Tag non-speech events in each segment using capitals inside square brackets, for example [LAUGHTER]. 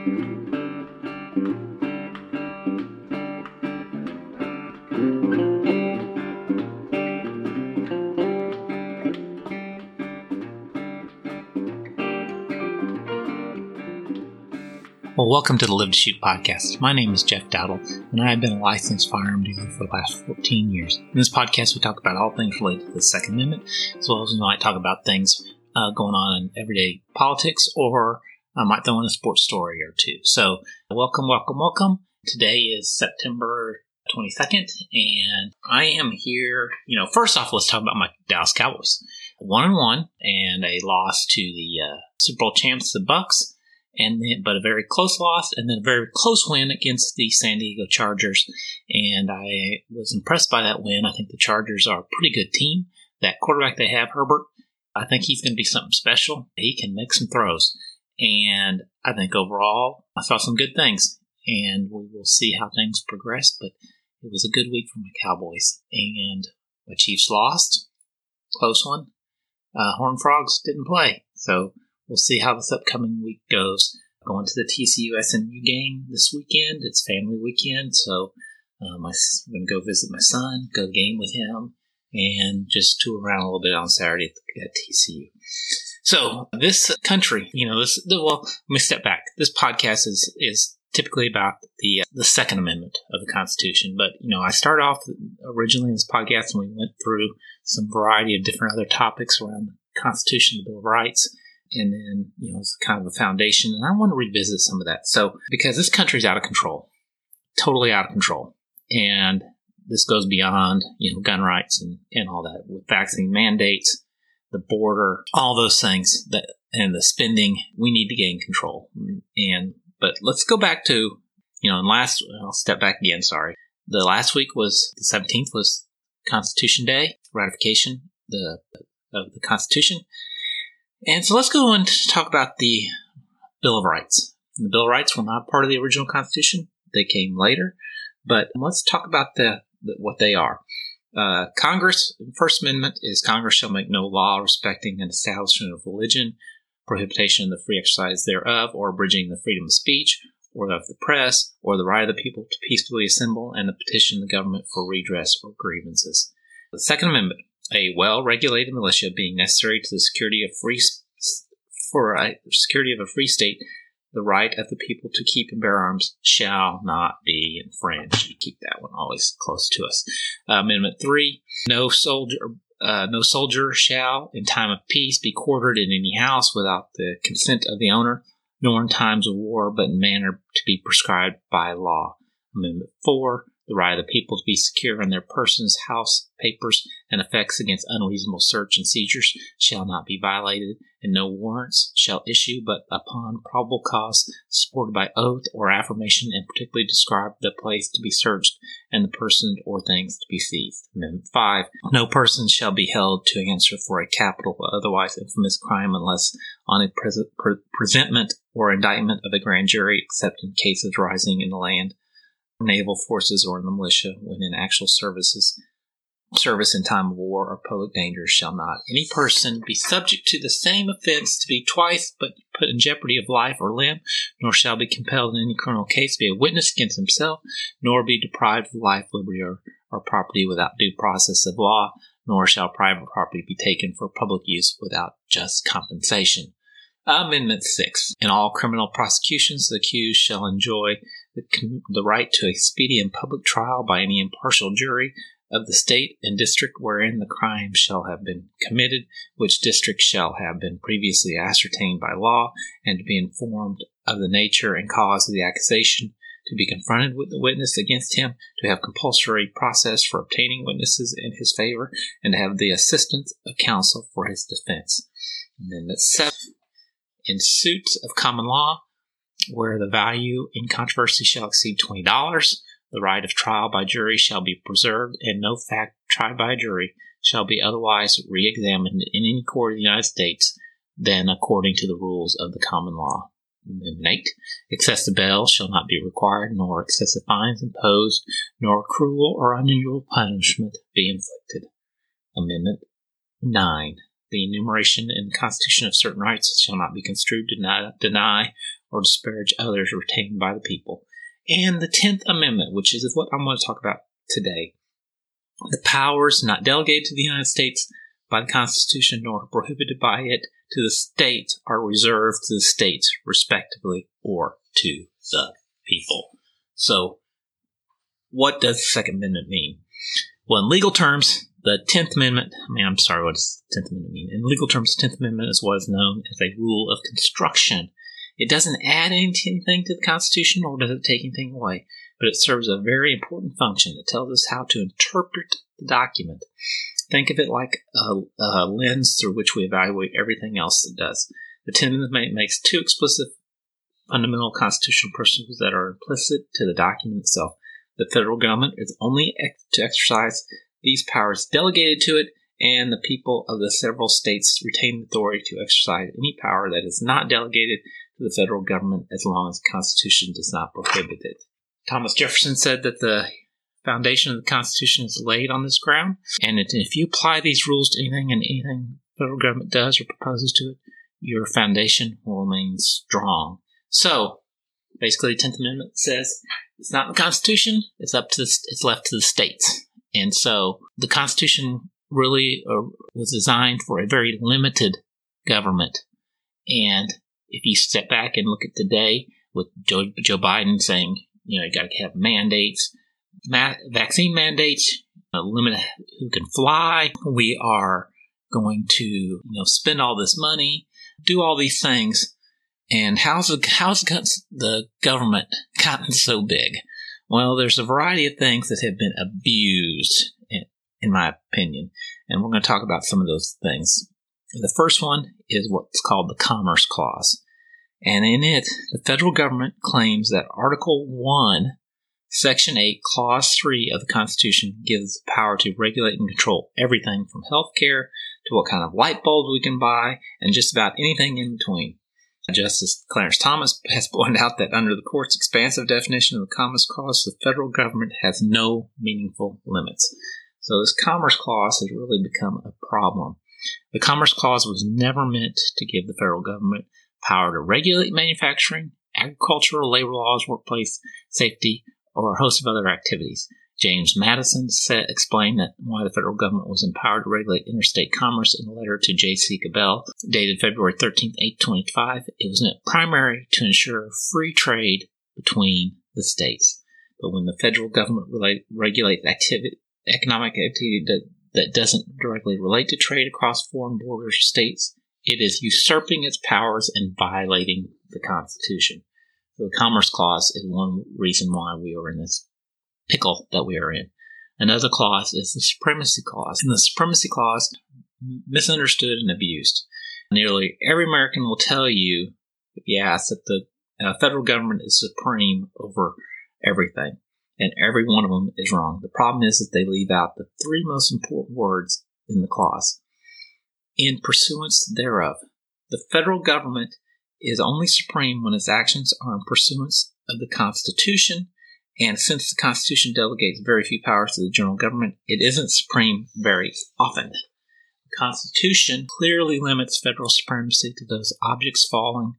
Well, welcome to the Live to Shoot podcast. My name is Jeff Dowdle, and I have been a licensed firearm dealer for the last 14 years. In this podcast, we talk about all things related to the Second Amendment, as well as we might talk about things uh, going on in everyday politics, or I might throw in a sports story or two. So, welcome, welcome, welcome. Today is September 22nd, and I am here. You know, first off, let's talk about my Dallas Cowboys. One and one, and a loss to the uh, Super Bowl champs, the Bucs and then, but a very close loss, and then a very close win against the San Diego Chargers. And I was impressed by that win. I think the Chargers are a pretty good team. That quarterback they have, Herbert, I think he's going to be something special. He can make some throws, and I think overall I saw some good things. And we will see how things progress. But it was a good week for my Cowboys, and my Chiefs lost, close one. Uh, Horn Frogs didn't play, so We'll see how this upcoming week goes. Going to the TCU SMU game this weekend. It's family weekend, so um, I'm going to go visit my son, go game with him, and just tour around a little bit on Saturday at, at TCU. So this country, you know, this well, let me step back. This podcast is is typically about the uh, the Second Amendment of the Constitution, but you know, I started off originally in this podcast and we went through some variety of different other topics around the Constitution, the Bill of Rights, and then you know it's kind of a foundation and i want to revisit some of that so because this country's out of control totally out of control and this goes beyond you know gun rights and, and all that with vaccine mandates the border all those things that and the spending we need to gain control and but let's go back to you know and last i'll step back again sorry the last week was the 17th was constitution day ratification the of the constitution and so let's go and talk about the Bill of Rights. The Bill of Rights were not part of the original Constitution; they came later. But let's talk about the, the what they are. Uh, Congress, First Amendment is Congress shall make no law respecting an establishment of religion, prohibition of the free exercise thereof, or abridging the freedom of speech, or of the press, or the right of the people to peacefully assemble and to petition the government for redress or grievances. The Second Amendment a well-regulated militia being necessary to the security of free for a security of a free state, the right of the people to keep and bear arms shall not be infringed. Keep that one always close to us. Uh, Amendment three: No soldier. Uh, no soldier shall, in time of peace, be quartered in any house without the consent of the owner, nor in times of war, but in manner to be prescribed by law. Amendment 4 the right of the people to be secure in their persons, house, papers, and effects against unreasonable search and seizures shall not be violated, and no warrants shall issue but upon probable cause, supported by oath or affirmation, and particularly describe the place to be searched and the person or things to be seized. Amendment 5. No person shall be held to answer for a capital or otherwise infamous crime unless on a pre- pre- presentment or indictment of a grand jury, except in cases rising in the land naval forces or in the militia when in actual services service in time of war or public danger shall not any person be subject to the same offense to be twice but put in jeopardy of life or limb nor shall be compelled in any criminal case to be a witness against himself nor be deprived of life liberty or, or property without due process of law nor shall private property be taken for public use without just compensation Amendment 6. In all criminal prosecutions, the accused shall enjoy the, right to a speedy and public trial by any impartial jury of the state and district wherein the crime shall have been committed, which district shall have been previously ascertained by law, and to be informed of the nature and cause of the accusation, to be confronted with the witness against him, to have compulsory process for obtaining witnesses in his favor, and to have the assistance of counsel for his defense. And then the seventh, in suits of common law, where the value in controversy shall exceed $20, the right of trial by jury shall be preserved, and no fact tried by a jury shall be otherwise re examined in any court of the United States than according to the rules of the common law. Amendment 8. Excessive bail shall not be required, nor excessive fines imposed, nor cruel or unusual punishment be inflicted. Amendment 9. The enumeration in the Constitution of certain rights shall not be construed to deny or disparage others retained by the people. And the Tenth Amendment, which is what I'm going to talk about today. The powers not delegated to the United States by the Constitution nor prohibited by it to the states are reserved to the states, respectively, or to the people. So, what does the Second Amendment mean? Well, in legal terms, the Tenth Amendment, I mean, I'm sorry, what does the Tenth Amendment mean? In legal terms, the Tenth Amendment is what is known as a rule of construction. It doesn't add anything to the Constitution nor does it take anything away, but it serves a very important function. It tells us how to interpret the document. Think of it like a, a lens through which we evaluate everything else it does. The Tenth Amendment makes two explicit fundamental constitutional principles that are implicit to the document itself. The federal government is only ex- to exercise these powers delegated to it, and the people of the several states retain the authority to exercise any power that is not delegated to the federal government as long as the Constitution does not prohibit it. Thomas Jefferson said that the foundation of the Constitution is laid on this ground, and if you apply these rules to anything and anything the federal government does or proposes to it, your foundation will remain strong. So, basically, the Tenth Amendment says it's not in the Constitution; it's up to the, it's left to the states. And so, the Constitution really uh, was designed for a very limited government. And if you step back and look at today, with Joe, Joe Biden saying, you know, you got to have mandates, ma- vaccine mandates, uh, limit who can fly. We are going to, you know, spend all this money, do all these things. And how's the, how's the government gotten so big? Well, there's a variety of things that have been abused, in, in my opinion, and we're going to talk about some of those things. The first one is what's called the Commerce Clause. And in it, the federal government claims that Article 1, Section 8, Clause 3 of the Constitution gives the power to regulate and control everything from health care to what kind of light bulbs we can buy and just about anything in between. Justice Clarence Thomas [LAUGHS] has pointed out that under the court's expansive definition of the Commerce Clause, the federal government has no meaningful limits. So this Commerce Clause has really become a problem. The Commerce Clause was never meant to give the federal government power to regulate manufacturing, agricultural labor laws, workplace safety, or a host of other activities. James Madison said, explained that why the federal government was empowered to regulate interstate commerce in a letter to J.C. Cabell, dated February 13, 1825. It was meant primary to ensure free trade between the states. But when the federal government regulates activity, economic activity that, that doesn't directly relate to trade across foreign borders or states, it is usurping its powers and violating the Constitution. The Commerce Clause is one reason why we are in this pickle that we are in. Another clause is the Supremacy Clause. And the Supremacy Clause, misunderstood and abused. Nearly every American will tell you, ask, that the uh, federal government is supreme over everything. And every one of them is wrong. The problem is that they leave out the three most important words in the clause in pursuance thereof. The federal government is only supreme when its actions are in pursuance of the Constitution, and since the Constitution delegates very few powers to the general government, it isn't supreme very often. The Constitution clearly limits federal supremacy to those objects falling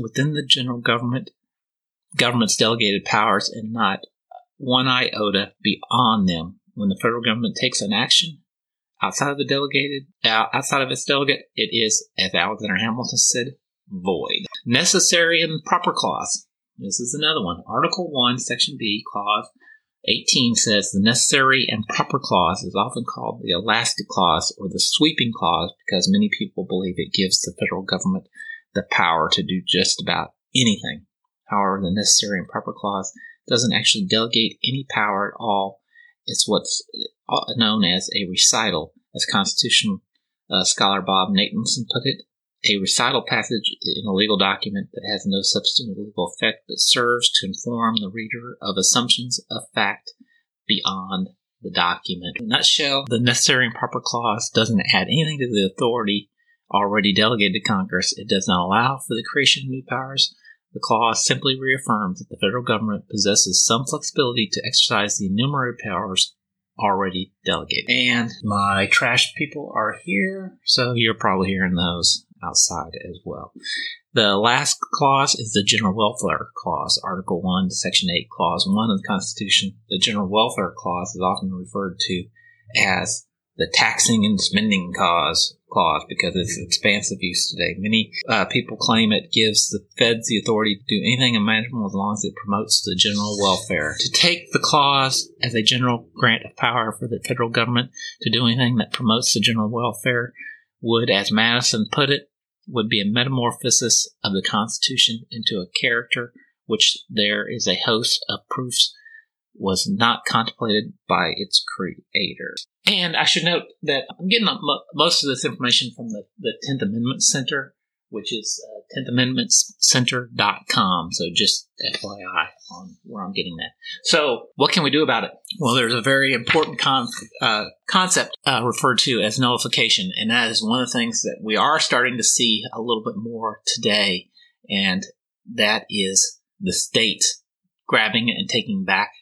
within the general government government's delegated powers and not one iota beyond them. When the federal government takes an action, outside of the delegated, uh, outside of its delegate, it is, as Alexander Hamilton said, void. Necessary and proper clause. This is another one. Article 1, Section B, Clause 18 says the necessary and proper clause is often called the elastic clause or the sweeping clause because many people believe it gives the federal government the power to do just about anything. However, the necessary and proper clause doesn't actually delegate any power at all it's what's uh, known as a recital, as Constitution uh, scholar Bob Natelson put it. A recital passage in a legal document that has no substantive legal effect but serves to inform the reader of assumptions of fact beyond the document. In a nutshell, the necessary and proper clause doesn't add anything to the authority already delegated to Congress. It does not allow for the creation of new powers the clause simply reaffirms that the federal government possesses some flexibility to exercise the enumerated powers already delegated. And my trash people are here, so you're probably hearing those outside as well. The last clause is the General Welfare Clause, Article 1, Section 8, Clause 1 of the Constitution. The General Welfare Clause is often referred to as the taxing and spending cause clause because it's expansive use today. Many uh, people claim it gives the feds the authority to do anything imaginable as long as it promotes the general welfare. To take the clause as a general grant of power for the federal government to do anything that promotes the general welfare would, as Madison put it, would be a metamorphosis of the Constitution into a character which there is a host of proofs was not contemplated by its creator. And I should note that I'm getting most of this information from the, the 10th Amendment Center, which is uh, 10thAmendmentCenter.com. So just FYI on where I'm getting that. So what can we do about it? Well, there's a very important con- uh, concept uh, referred to as nullification. And that is one of the things that we are starting to see a little bit more today. And that is the states grabbing and taking back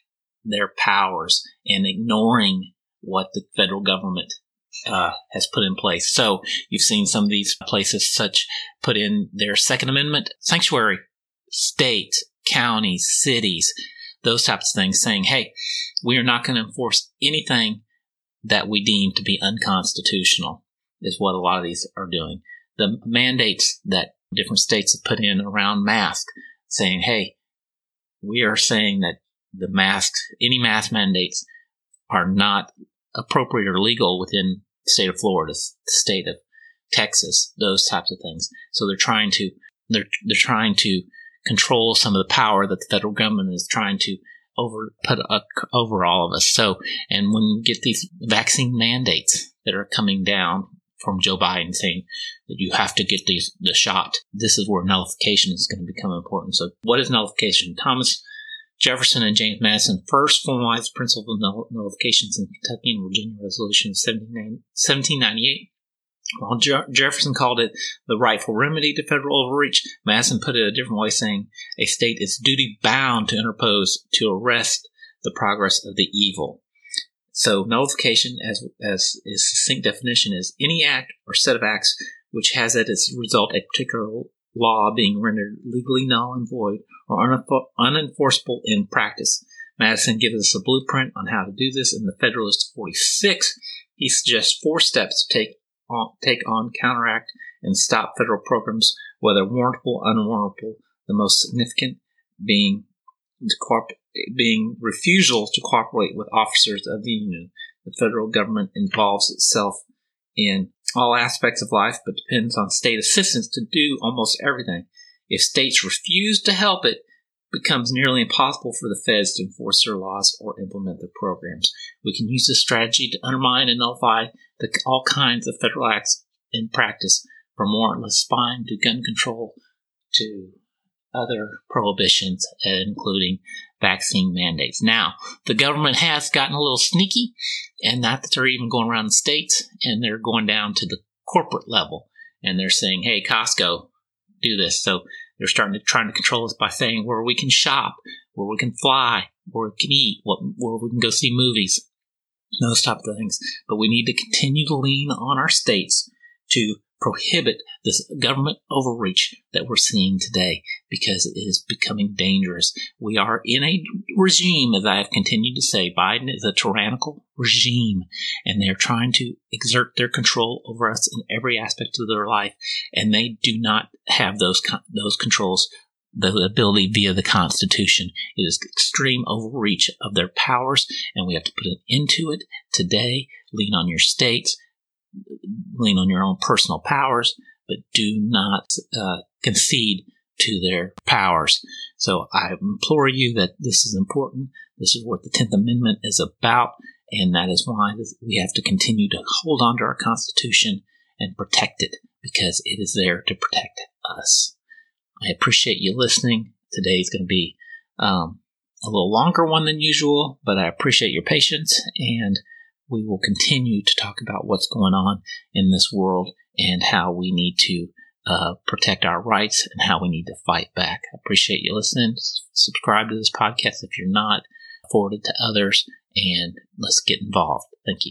their powers and ignoring what the federal government uh, has put in place. So you've seen some of these places such put in their Second Amendment sanctuary, state, counties, cities, those types of things, saying, "Hey, we are not going to enforce anything that we deem to be unconstitutional." Is what a lot of these are doing. The mandates that different states have put in around masks, saying, "Hey, we are saying that the masks, any mask mandates, are not appropriate or legal within the state of Florida, the state of Texas, those types of things. So they're trying to they're they're trying to control some of the power that the federal government is trying to over put up, over all of us. So, and when we get these vaccine mandates that are coming down from Joe Biden saying that you have to get these the shot, this is where nullification is going to become important. So, what is nullification? Thomas Jefferson and James Madison first formalized the principle of nullifications in Kentucky and Virginia Resolution of 1798. While Je- Jefferson called it the rightful remedy to federal overreach, Madison put it a different way, saying a state is duty bound to interpose to arrest the progress of the evil. So nullification, as as is succinct definition, is any act or set of acts which has as its result a particular law being rendered legally null and void or unenforceable in practice. Madison gives us a blueprint on how to do this in the Federalist 46. He suggests four steps to take on, take on, counteract, and stop federal programs, whether warrantable, or unwarrantable. The most significant being being refusal to cooperate with officers of the Union. The federal government involves itself in all aspects of life, but depends on state assistance to do almost everything. If states refuse to help it, becomes nearly impossible for the feds to enforce their laws or implement their programs. We can use this strategy to undermine and nullify the, all kinds of federal acts in practice, from warrantless spying to gun control to other prohibitions, including vaccine mandates. Now, the government has gotten a little sneaky, and not that they're even going around the states, and they're going down to the corporate level, and they're saying, "Hey, Costco, do this." So they're starting to trying to control us by saying where we can shop, where we can fly, where we can eat, what, where we can go see movies, those type of things. But we need to continue to lean on our states to prohibit this government overreach that we're seeing today because it is becoming dangerous. We are in a regime, as I have continued to say, Biden is a tyrannical regime and they're trying to exert their control over us in every aspect of their life. And they do not have those, those controls the ability via the Constitution. It is extreme overreach of their powers, and we have to put an end to it today. Lean on your states, lean on your own personal powers, but do not uh, concede to their powers. So I implore you that this is important. This is what the 10th Amendment is about, and that is why we have to continue to hold on to our Constitution and protect it because it is there to protect us. I appreciate you listening. Today is going to be um, a little longer one than usual, but I appreciate your patience and we will continue to talk about what's going on in this world and how we need to uh, protect our rights and how we need to fight back. I appreciate you listening. subscribe to this podcast if you're not. Forward it to others and let's get involved. Thank you.